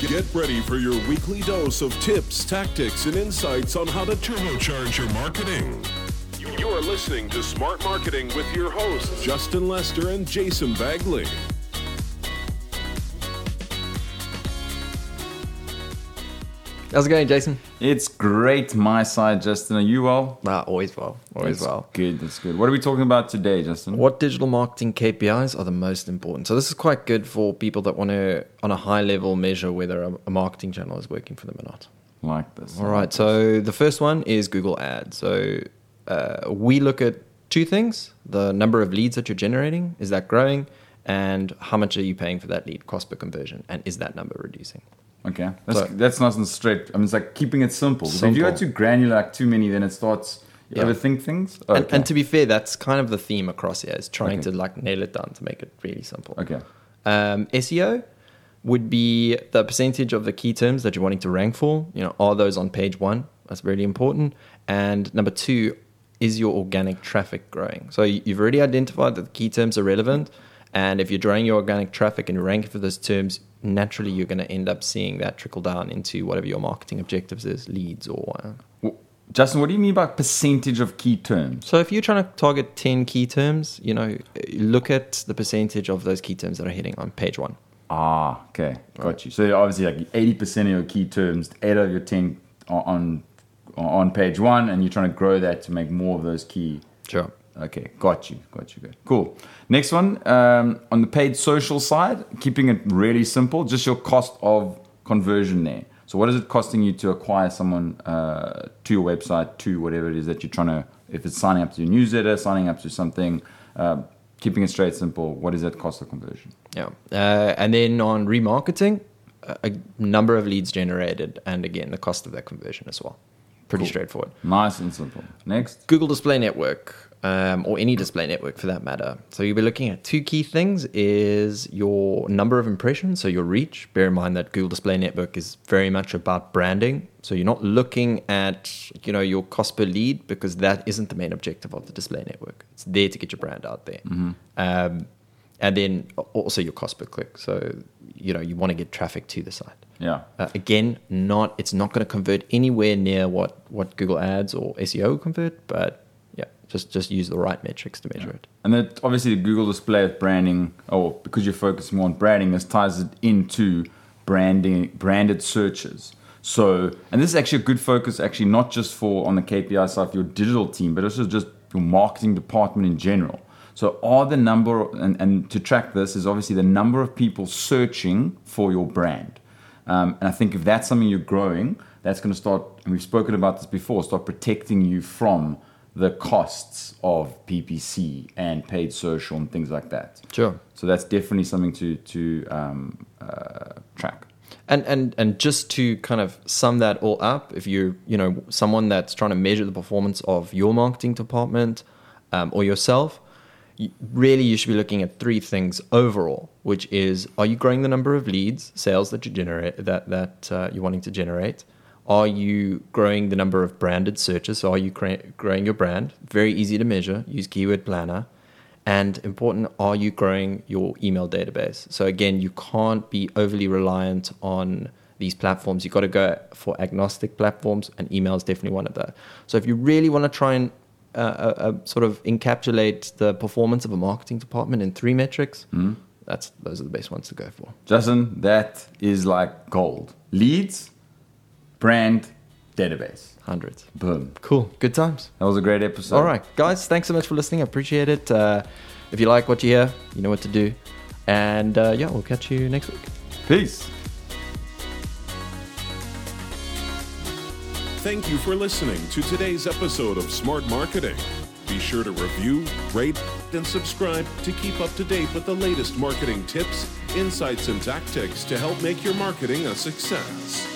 Get ready for your weekly dose of tips, tactics, and insights on how to turbocharge your marketing. You are listening to Smart Marketing with your hosts, Justin Lester and Jason Bagley. How's it going, Jason? It's great, my side, Justin. Are you well? Ah, always well. Always That's well. Good, that's good. What are we talking about today, Justin? What digital marketing KPIs are the most important? So this is quite good for people that want to, on a high level, measure whether a, a marketing channel is working for them or not. Like this. All right. So the first one is Google Ads. So uh, we look at two things: the number of leads that you're generating is that growing, and how much are you paying for that lead, cost per conversion, and is that number reducing? Okay, that's, So- that's nice and straight. I mean, it's like keeping it simple. Because If you Simple. go too granular, like too many, then it starts. You Yeah. overthink things. And, Okay. and to be fair, that's kind of the theme across here: is trying Okay. to like nail it down to make it really simple. okay. Um, SEO would be the percentage of the key terms that you're wanting to rank for. You know, are those on page one? That's really important. And number two, is your organic traffic growing? So you- you've already identified that the key terms are relevant. And if you're drawing your organic traffic and ranking for those terms, naturally you're going to end up seeing that trickle down into whatever your marketing objectives is, leads or. Uh, Justin, what do you mean by percentage of key terms? so if you're trying to target 10 key terms, you know, look at the percentage of those key terms that are hitting on page one. Ah, okay, got you. So obviously, like eighty percent of your key terms, eight out of your ten are on on page one, and you're trying to grow that to make more of those key Sure. Okay, got you, got you, good, cool. Next one um, on the paid social side, keeping it really simple, just your cost of conversion there. So, what is it costing you to acquire someone uh, to your website, to whatever it is that you're trying to? If it's signing up to your newsletter, signing up to something, uh, keeping it straight, simple. What is that cost of conversion? Yeah. Uh, and then on remarketing, a, number of leads generated, and again, the cost of that conversion as well. Pretty Cool. straightforward. Nice and simple. Next, Google Display Network, um, or any display network for that matter. So you'll be looking at two key things: is your number of impressions, so your reach. Bear in mind that Google Display Network is very much about branding. So you're not looking at you know your cost per lead because that isn't the main objective of the display network. It's there to get your brand out there. Um, and then also your cost per click. So you know you want to get traffic to the site. yeah, Uh, again, not it's not going to convert anywhere near what what Google Ads or SEO convert, but just just use the right metrics to measure it. And then obviously the Google display of branding, or because you're focusing more on branding, this ties it into branding, branded searches. So, and this is actually a good focus, actually not just for on the KPI side for your digital team, but also just your marketing department in general. So, are the number and, and to track this is obviously the number of people searching for your brand. Um, and I think if that's something you're growing, that's going to start, and we've spoken about this before, start protecting you from the costs of PPC and paid social and things like that. Sure. So that's definitely something to to um, uh, track. And and and just to kind of sum that all up, if you're you know someone that's trying to measure the performance of your marketing department um, or yourself, really you should be looking at three things overall, which is are you growing the number of leads, sales that you generate that that uh, you're wanting to generate? Are you growing the number of branded searches? So are you cra- growing your brand? Very easy to measure. Use Keyword Planner. And important, are you growing your email database? So again, you can't be overly reliant on these platforms. You've got to go for agnostic platforms, and email is definitely one of that. So if you really want to try and uh, uh, uh, sort of encapsulate the performance of a marketing department in three metrics, that's those are the best ones to go for. Justin, that is like gold. Leads, brand, database. Hundreds. Boom. Cool. Good times. That was a great episode. All right, guys. Thanks so much for listening. I appreciate it. Uh, if you like what you hear, you know what to do. And uh, yeah, we'll catch you next week. Peace. Thank you for listening to today's episode of Smart Marketing. Be sure to review, rate, and subscribe to keep up to date with the latest marketing tips, insights, and tactics to help make your marketing a success.